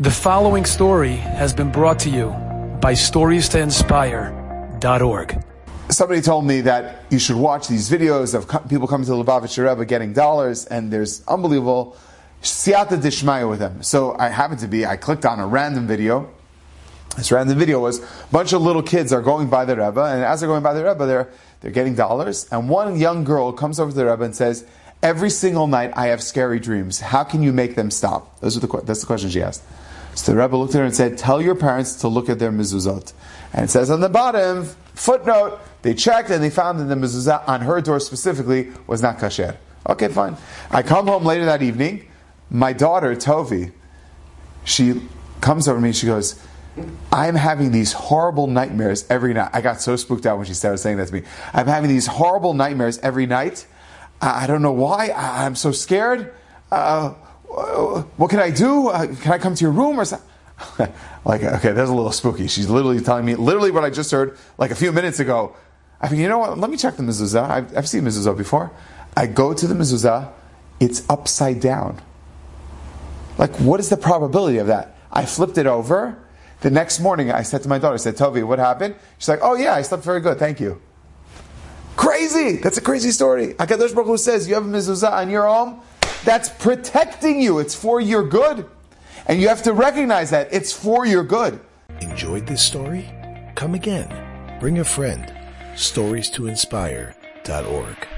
The following story has been brought to you by StoriesToInspire.org. Somebody told me that you should watch these videos of people coming to the Lubavitcher Rebbe getting dollars, and there's unbelievable siyata dishmaya with them. So I happened to be, I clicked on a random video. This random video was a bunch of little kids are going by the Rebbe, and as they're going by the Rebbe, they're, they're getting dollars, and one young girl comes over to the Rebbe and says, Every single night I have scary dreams. How can you make them stop? Those are the, that's the question she asked. So the Rebbe looked at her and said, Tell your parents to look at their mezuzot. And it says on the bottom, footnote, they checked and they found that the mezuzah on her door specifically was not kasher. Okay, fine. I come home later that evening. My daughter, Tovi, she comes over to me she goes, I'm having these horrible nightmares every night. I got so spooked out when she started saying that to me. I'm having these horrible nightmares every night. I I don't know why. I- I'm so scared. Uh, what can I do? Uh, can I come to your room or something? like, okay, that's a little spooky. She's literally telling me, literally what I just heard like a few minutes ago. I mean, you know what? Let me check the mezuzah. I've, I've seen mezuzah before. I go to the mezuzah. It's upside down. Like, what is the probability of that? I flipped it over. The next morning, I said to my daughter, I said, Tovi, what happened? She's like, oh yeah, I slept very good, thank you. Crazy! That's a crazy story. HaKadosh Baruch Hu says, you have a mezuzah on your home, that's protecting you. It's for your good. And you have to recognize that it's for your good. Enjoyed this story? Come again. Bring a friend. Stories to inspire.org.